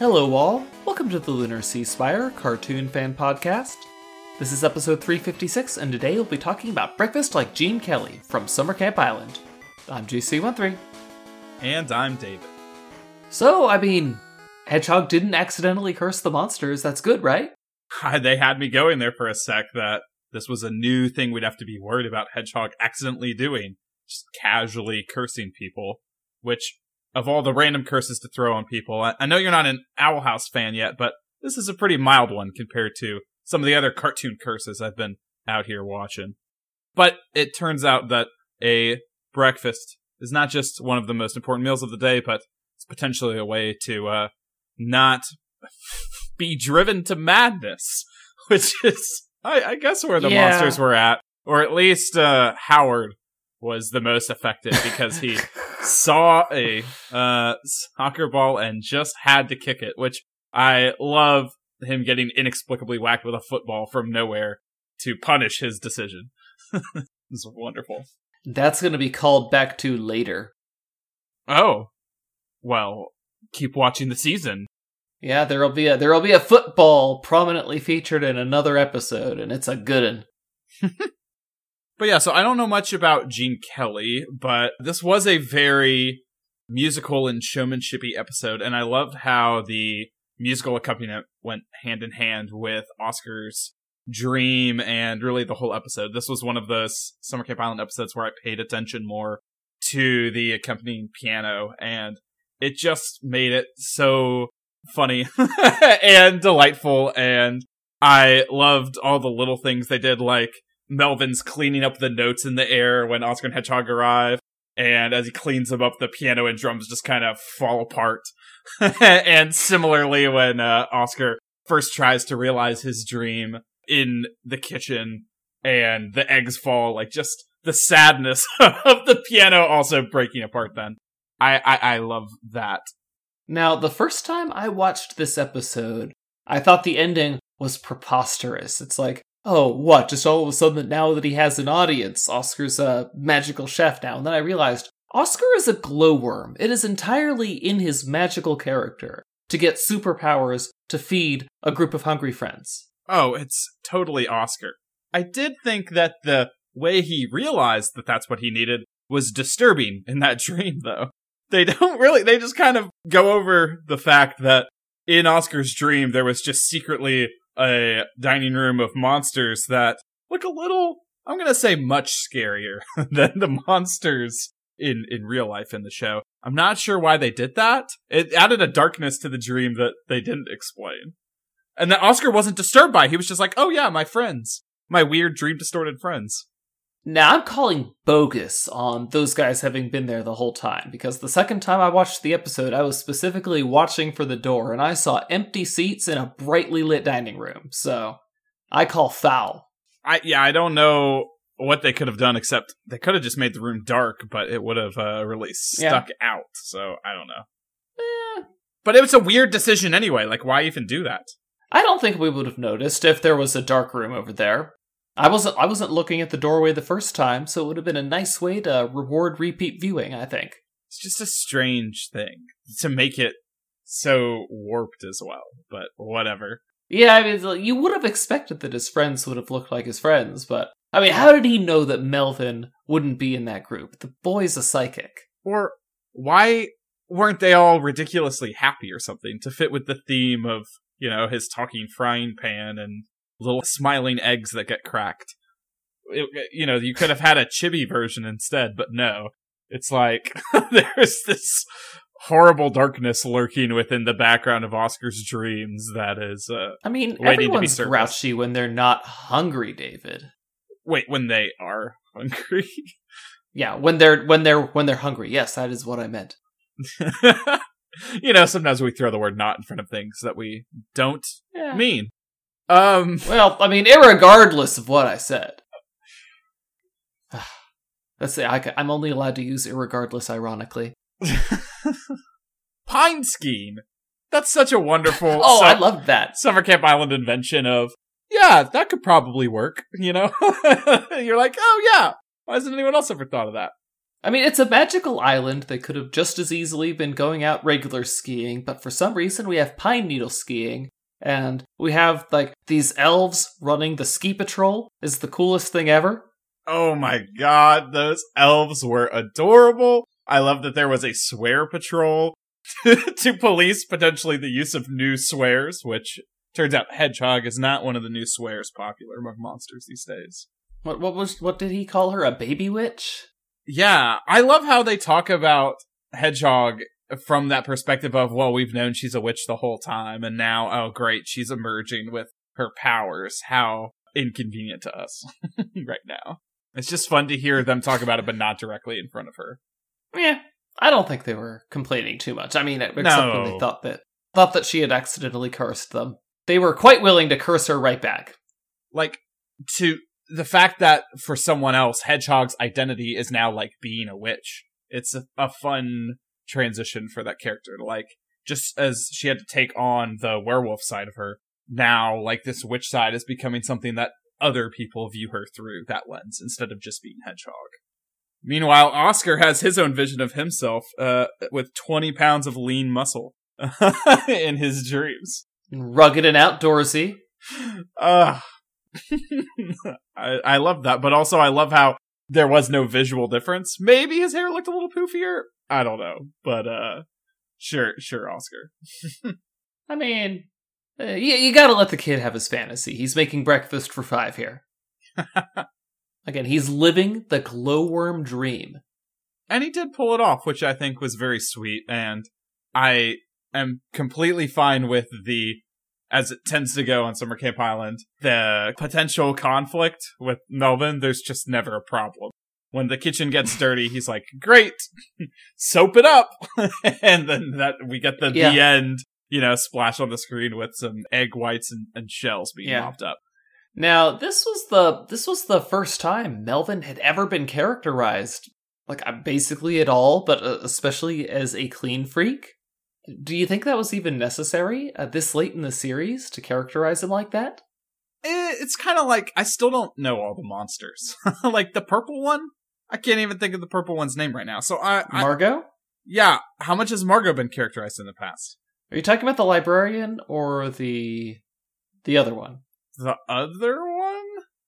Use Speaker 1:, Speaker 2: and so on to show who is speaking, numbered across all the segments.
Speaker 1: Hello, all. Welcome to the Lunar Ceasefire Cartoon Fan Podcast. This is episode 356, and today we'll be talking about breakfast like Gene Kelly from Summer Camp Island. I'm GC13.
Speaker 2: And I'm David.
Speaker 1: So, I mean, Hedgehog didn't accidentally curse the monsters. That's good, right?
Speaker 2: They had me going there for a sec that this was a new thing we'd have to be worried about Hedgehog accidentally doing. Just casually cursing people. Which, of all the random curses to throw on people, I, I know you're not an Owl House fan yet, but this is a pretty mild one compared to some of the other cartoon curses I've been out here watching. But it turns out that a breakfast is not just one of the most important meals of the day, but it's potentially a way to uh, not be driven to madness, which is, I, I guess, where the
Speaker 1: Yeah.
Speaker 2: monsters were at, or at least uh, Howard was the most affected because he saw a uh, soccer ball and just had to kick it, which I love him getting inexplicably whacked with a football from nowhere to punish his decision. it's wonderful.
Speaker 1: That's going to be called back to later.
Speaker 2: Oh, well, keep watching the season.
Speaker 1: Yeah, there'll be a there'll be a football prominently featured in another episode, and it's a good one.
Speaker 2: But yeah, so I don't know much about Gene Kelly, but this was a very musical and showmanshipy episode, and I loved how the musical accompaniment went hand in hand with Oscar's dream and really the whole episode. This was one of those Summer Camp Island episodes where I paid attention more to the accompanying piano, and it just made it so funny and delightful, and I loved all the little things they did, like Melvin's cleaning up the notes in the air when Oscar and Hedgehog arrive. And as he cleans them up, the piano and drums just kind of fall apart. and similarly, when uh, Oscar first tries to realize his dream in the kitchen and the eggs fall, like just the sadness of the piano also breaking apart then. I, I, I love that.
Speaker 1: Now, the first time I watched this episode, I thought the ending was preposterous. It's like, oh, what? Just all of a sudden, that now that he has an audience, Oscar's a magical chef now. And then I realized Oscar is a glowworm. It is entirely in his magical character to get superpowers to feed a group of hungry friends.
Speaker 2: Oh, it's totally Oscar. I did think that the way he realized that that's what he needed was disturbing in that dream, though. They don't really, they just kind of go over the fact that in Oscar's dream, there was just secretly a dining room of monsters that look a little, I'm gonna say much scarier than the monsters in, in real life in the show. I'm not sure why they did that. It added a darkness to the dream that they didn't explain. And that Oscar wasn't disturbed by. He was just like, oh yeah, my friends. My weird dream distorted friends.
Speaker 1: Now, I'm calling bogus on those guys having been there the whole time, because the second time I watched the episode, I was specifically watching for the door, and I saw empty seats in a brightly lit dining room, so I call foul.
Speaker 2: I yeah, I don't know what they could have done except they could have just made the room dark, but it would have uh, really stuck out. So I don't know.
Speaker 1: Eh,
Speaker 2: But it was a weird decision anyway. Like, why even do that?
Speaker 1: I don't think we would have noticed if there was a dark room over there. I wasn't I wasn't looking at the doorway the first time, so it would have been a nice way to reward repeat viewing, I think.
Speaker 2: It's just a strange thing to make it so warped as well. But whatever.
Speaker 1: Yeah, I mean, you would have expected that his friends would have looked like his friends, but I mean, how did he know that Melvin wouldn't be in that group? The boy's a psychic.
Speaker 2: Or why weren't they all ridiculously happy or something to fit with the theme of, you know, his talking frying pan and little smiling eggs that get cracked? It, you know, you could have had a chibi version instead, but no. It's like there's this horrible darkness lurking within the background of Oscar's dreams that is uh
Speaker 1: I mean,
Speaker 2: Waiting to be
Speaker 1: everyone's grouchy when they're not hungry, David.
Speaker 2: wait, when they are hungry.
Speaker 1: Yeah, when they're when they're when they're hungry. Yes, that is what I meant.
Speaker 2: you know, sometimes we throw the word not in front of things that we don't
Speaker 1: Yeah.
Speaker 2: mean. Um
Speaker 1: Well, I mean, irregardless of what I said. Let's say I I'm only allowed to use irregardless, ironically.
Speaker 2: pine skiing. That's such a wonderful
Speaker 1: Oh,
Speaker 2: su-
Speaker 1: I love that.
Speaker 2: Summer Camp Island invention of yeah, that could probably work, you know? You're like, "Oh yeah, why hasn't anyone else ever thought of that?"
Speaker 1: I mean, it's a magical island. They could have just as easily been going out regular skiing, but for some reason we have pine needle skiing. And we have like these elves running the ski patrol is the coolest thing ever.
Speaker 2: Oh my god, those elves were adorable. I love that there was a swear patrol to police potentially the use of new swears, which turns out hedgehog is not one of the new swears popular among monsters these days.
Speaker 1: What what was what did he call her? A baby witch?
Speaker 2: Yeah, I love how they talk about hedgehog from that perspective of well, we've known she's a witch the whole time, and now oh great, she's emerging with her powers. How inconvenient to us right now. It's just fun to hear them talk about it, but not directly in front of her.
Speaker 1: Yeah, I don't think they were complaining too much. I mean, except
Speaker 2: No.
Speaker 1: when they thought that thought that she had accidentally cursed them. They were quite willing to curse her right back.
Speaker 2: like to the fact that for someone else hedgehog's identity is now like being a witch it's a, a fun transition for that character like just as she had to take on the werewolf side of her now like this witch side is becoming something that other people view her through that lens instead of just being hedgehog meanwhile oscar has his own vision of himself uh with 20 pounds of lean muscle in his dreams
Speaker 1: Rugged and outdoorsy.
Speaker 2: uh, I, I love that, but also I love how there was no visual difference. Maybe his hair looked a little poofier. I don't know, but uh, sure, sure, Oscar.
Speaker 1: I mean, uh, you, you gotta let the kid have his fantasy. He's making breakfast for five here. Again, he's living the glowworm dream.
Speaker 2: And he did pull it off, which I think was very sweet. And I am completely fine with the, as it tends to go on Summer Camp Island, the potential conflict with Melvin. There's just never a problem. When the kitchen gets dirty, he's like, "Great, soap it up," and then that we get the
Speaker 1: Yeah.
Speaker 2: the end, you know, splash on the screen with some egg whites and, and shells being
Speaker 1: Yeah.
Speaker 2: mopped up.
Speaker 1: Now, this was the this was the first time Melvin had ever been characterized like uh, basically at all, but uh, especially as a clean freak. Do you think that was even necessary uh, this late in the series to characterize him like that?
Speaker 2: Eh, it's kind of like I still don't know all the monsters. like the purple one, I can't even think of the purple one's name right now. So I, I
Speaker 1: Margot?
Speaker 2: yeah, how much has Margot been characterized in the past?
Speaker 1: Are you talking about the librarian or the the other one?
Speaker 2: The other one,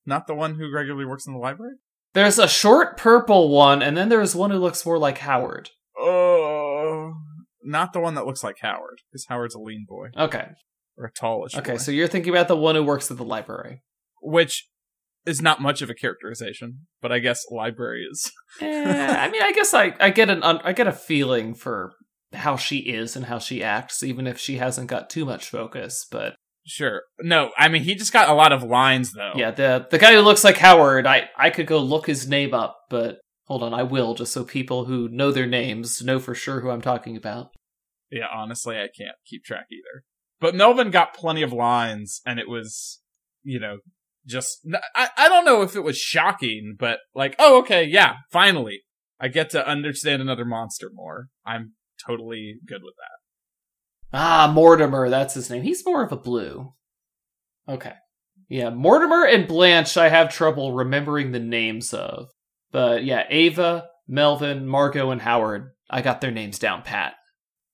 Speaker 2: not the one who regularly works in the library.
Speaker 1: There's a short purple one, and then there's one who looks more like Howard.
Speaker 2: Oh, not the one that looks like Howard, because Howard's a lean boy
Speaker 1: Okay.
Speaker 2: or a tallish.
Speaker 1: Okay,
Speaker 2: boy.
Speaker 1: so you're thinking about the one who works at the library.
Speaker 2: which is not much of a characterization, but I guess library is.
Speaker 1: Eh, I mean, I guess I, I get an un, I get a feeling for how she is and how she acts, even if she hasn't got too much focus. But
Speaker 2: Sure. No, I mean he just got a lot of lines though.
Speaker 1: yeah, the the guy who looks like Howard, I I could go look his name up, but hold on, I will just so people who know their names know for sure who I'm talking about.
Speaker 2: Yeah, honestly, I can't keep track either. But Melvin got plenty of lines, and it was, you know, just I I don't know if it was shocking, but like, oh, okay, yeah, finally, I get to understand another monster more. I'm totally good with that.
Speaker 1: Ah, Mortimer, that's his name. He's more of a blue. Okay. Yeah, Mortimer and Blanche, I have trouble remembering the names of. But yeah, Ava, Melvin, Margot, and Howard, I got their names down pat.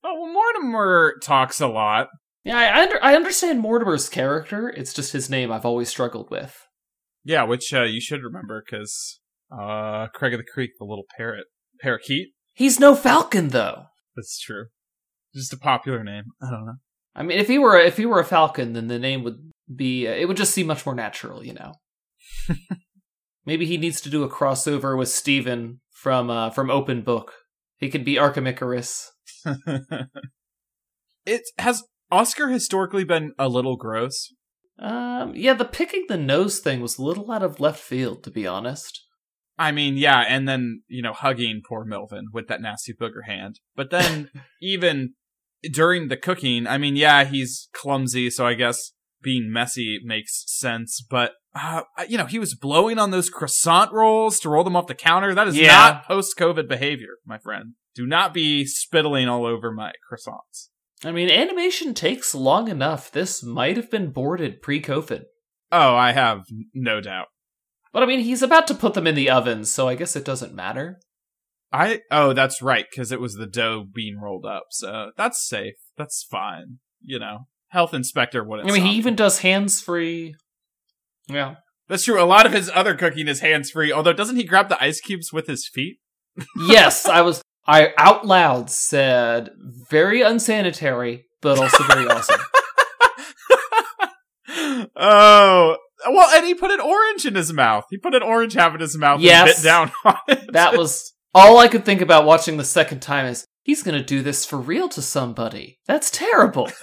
Speaker 2: Oh, well, Mortimer talks a lot.
Speaker 1: Yeah, I, under, I understand Mortimer's character. It's just his name I've always struggled with.
Speaker 2: Yeah, which uh, you should remember because uh, Craig of the Creek, the little parrot, parakeet.
Speaker 1: He's no Falcon, though.
Speaker 2: That's true. Just a popular name. I don't know.
Speaker 1: I mean, if he were if he were a Falcon, then the name would be it would just seem much more natural, you know. Maybe he needs to do a crossover with Steven from uh, from Open Book. He could be Arkham
Speaker 2: it has Oscar historically been a little gross.
Speaker 1: Um, yeah, the picking the nose thing was a little out of left field, to be honest.
Speaker 2: I mean, yeah, and then, you know, hugging poor Melvin with that nasty booger hand. But then, even during the cooking, I mean, yeah, he's clumsy, so I guess being messy makes sense. But, uh, you know, he was blowing on those croissant rolls to roll them off the counter. That is
Speaker 1: Yeah.
Speaker 2: not post COVID behavior, my friend. Do not be spittling all over my croissants.
Speaker 1: I mean, animation takes long enough. This might have been boarded pre-COVID.
Speaker 2: Oh, I have no doubt.
Speaker 1: But I mean, he's about to put them in the oven, so I guess it doesn't matter.
Speaker 2: I oh, that's right, because it was the dough being rolled up. So that's safe. That's fine. You know, health inspector wouldn't.
Speaker 1: I mean, he even does hands free. Yeah.
Speaker 2: That's true. A lot of his other cooking is hands free. Although, doesn't he grab the ice cubes with his feet?
Speaker 1: yes, I was. I out loud said very unsanitary, but also very awesome.
Speaker 2: oh, well, and he put an orange in his mouth. He put an orange half in his mouth and bit down on it.
Speaker 1: That was all I could think about watching the second time. Is he's gonna do this for real to somebody? That's terrible.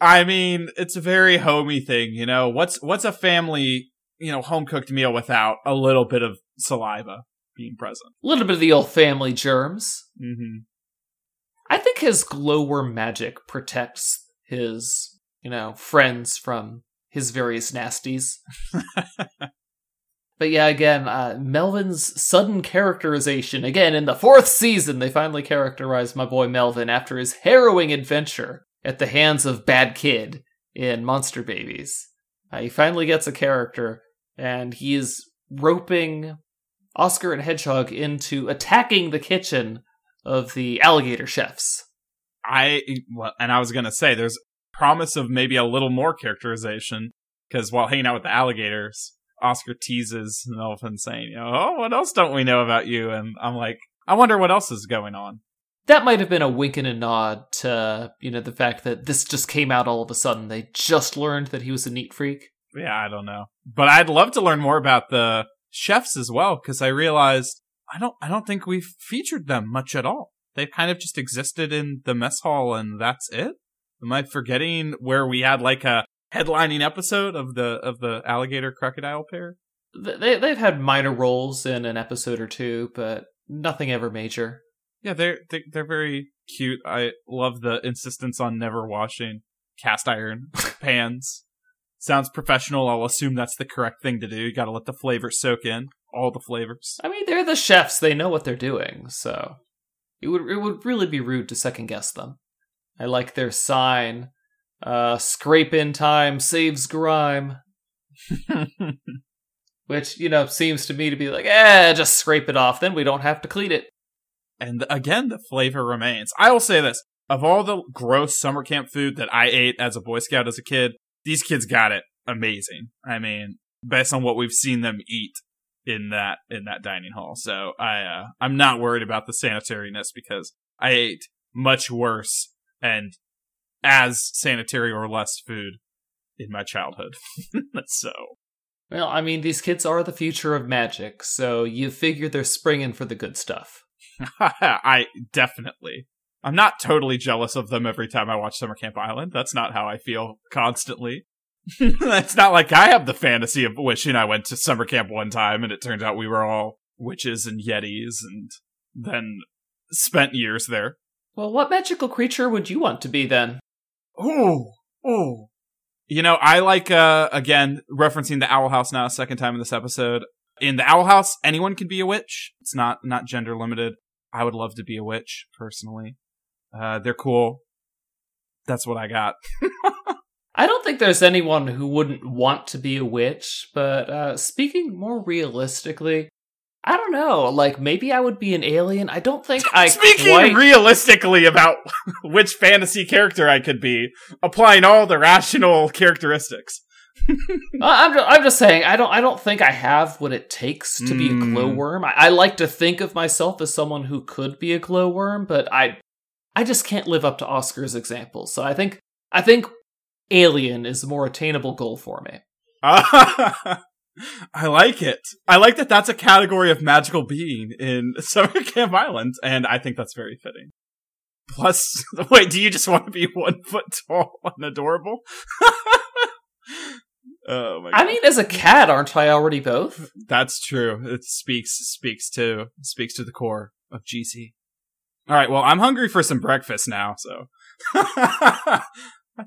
Speaker 2: I mean, it's a very homey thing, you know. What's what's a family, you know, home cooked meal without a little bit of saliva being present?
Speaker 1: A little bit of the old family germs.
Speaker 2: Mm-hmm.
Speaker 1: I think his glowworm magic protects his, you know, friends from his various nasties. but yeah, again, uh, Melvin's sudden characterization. Again, in the fourth season, they finally characterized my boy Melvin after his harrowing adventure at the hands of Bad Kid in Monster Babies. Uh, he finally gets a character, and he is roping Oscar and Hedgehog into attacking the kitchen of the alligator chefs.
Speaker 2: I well, and I was gonna say there's promise of maybe a little more characterization because while hanging out with the alligators, Oscar teases an elephant saying, "Oh, what else don't we know about you?" And I'm like, I wonder what else is going on.
Speaker 1: That might have been a wink and a nod to, you know, the fact that this just came out all of a sudden. They just learned that he was a neat freak.
Speaker 2: Yeah, I don't know, but I'd love to learn more about the chefs as well because I realized I don't I don't think we've featured them much at all. They've kind of just existed in the mess hall and that's it. Am I forgetting where we had like a headlining episode of the of the alligator crocodile pair?
Speaker 1: They, they've had minor roles in an episode or two, but nothing ever major.
Speaker 2: Yeah, they're they're very cute. I love the insistence on never washing cast iron pans. Sounds professional. I'll assume that's the correct thing to do. You got to let the flavor soak in, all the flavors.
Speaker 1: I mean, they're the chefs. They know what they're doing, so it would it would really be rude to second guess them. I like their sign. Uh, scrape in time saves grime, which you know seems to me to be like, eh, just scrape it off. Then we don't have to clean it.
Speaker 2: and again, the flavor remains. I will say this: of all the gross summer camp food that I ate as a Boy Scout as a kid, these kids got it amazing. I mean, based on what we've seen them eat in that in that dining hall. So I uh, I'm not worried about the sanitariness because I ate much worse and as sanitary or less food in my childhood. so
Speaker 1: Well, I mean, these kids are the future of magic, so you figure they're springing for the good stuff.
Speaker 2: I definitely. I'm not totally jealous of them every time I watch Summer Camp Island. That's not how I feel constantly. it's not like I have the fantasy of wishing I went to summer camp one time and it turned out we were all witches and yetis and then spent years there.
Speaker 1: Well, what magical creature would you want to be then?
Speaker 2: Oh, oh. You know, I like, uh, again, referencing the Owl House now second time in this episode. In the Owl House, anyone can be a witch. It's not, not gender limited. I would love to be a witch, personally. Uh, they're cool. That's what I got.
Speaker 1: I don't think there's anyone who wouldn't want to be a witch, but uh, speaking more realistically, I don't know. Like maybe I would be an alien. I don't think I
Speaker 2: Speaking
Speaker 1: quite.
Speaker 2: realistically about which fantasy character I could be, applying all the rational characteristics.
Speaker 1: I- I'm just, I'm just saying I don't I don't think I have what it takes to be a
Speaker 2: Mm.
Speaker 1: glowworm. I, I like to think of myself as someone who could be a glowworm, but I I just can't live up to Oscar's example. So I think I think alien is a more attainable goal for me.
Speaker 2: I like it. I like that that's a category of magical being in Summer Camp Island, and I think that's very fitting. Plus, wait, do you just want to be one foot tall and adorable? oh my god.
Speaker 1: I mean, as a cat, aren't I already both?
Speaker 2: That's true. It speaks speaks to speaks to the core of GC. All right, well, I'm hungry for some breakfast now, so I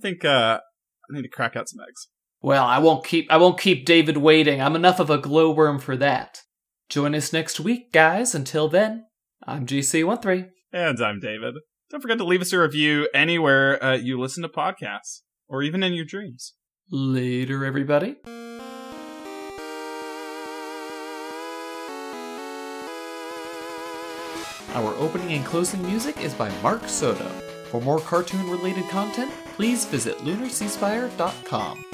Speaker 2: think uh I need to crack out some eggs.
Speaker 1: Well, I won't keep I won't keep David waiting. I'm enough of a glowworm for that. Join us next week, guys. Until then, I'm GC13.
Speaker 2: And I'm David. Don't forget to leave us a review anywhere uh, you listen to podcasts, or even in your dreams.
Speaker 1: Later, everybody. Our opening and closing music is by Mark Soto. For more cartoon related content, please visit lunarceasefire.com.